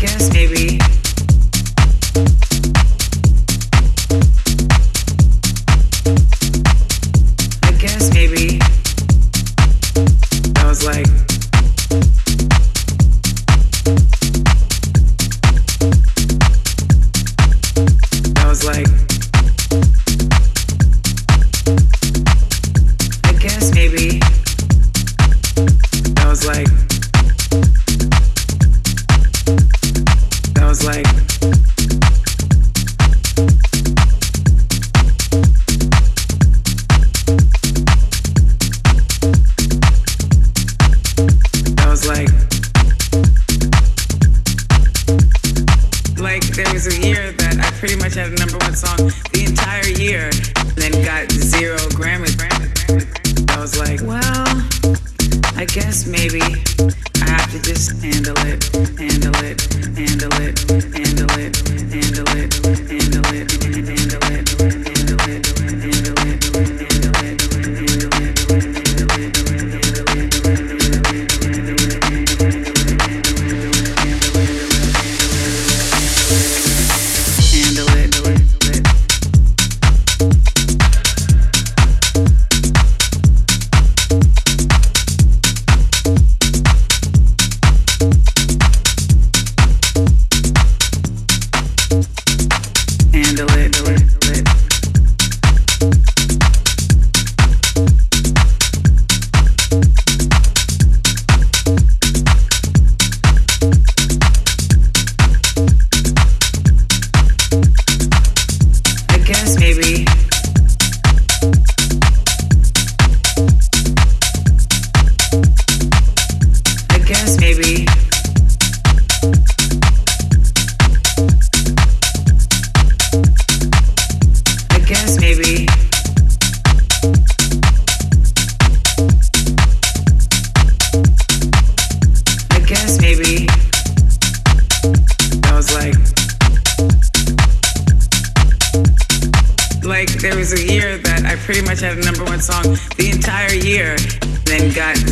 guess maybe.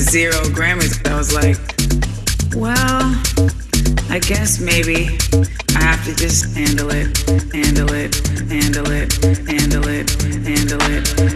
zero Grammys. I was like, well, I guess maybe I have to just handle it, handle it, handle it, handle it, handle it.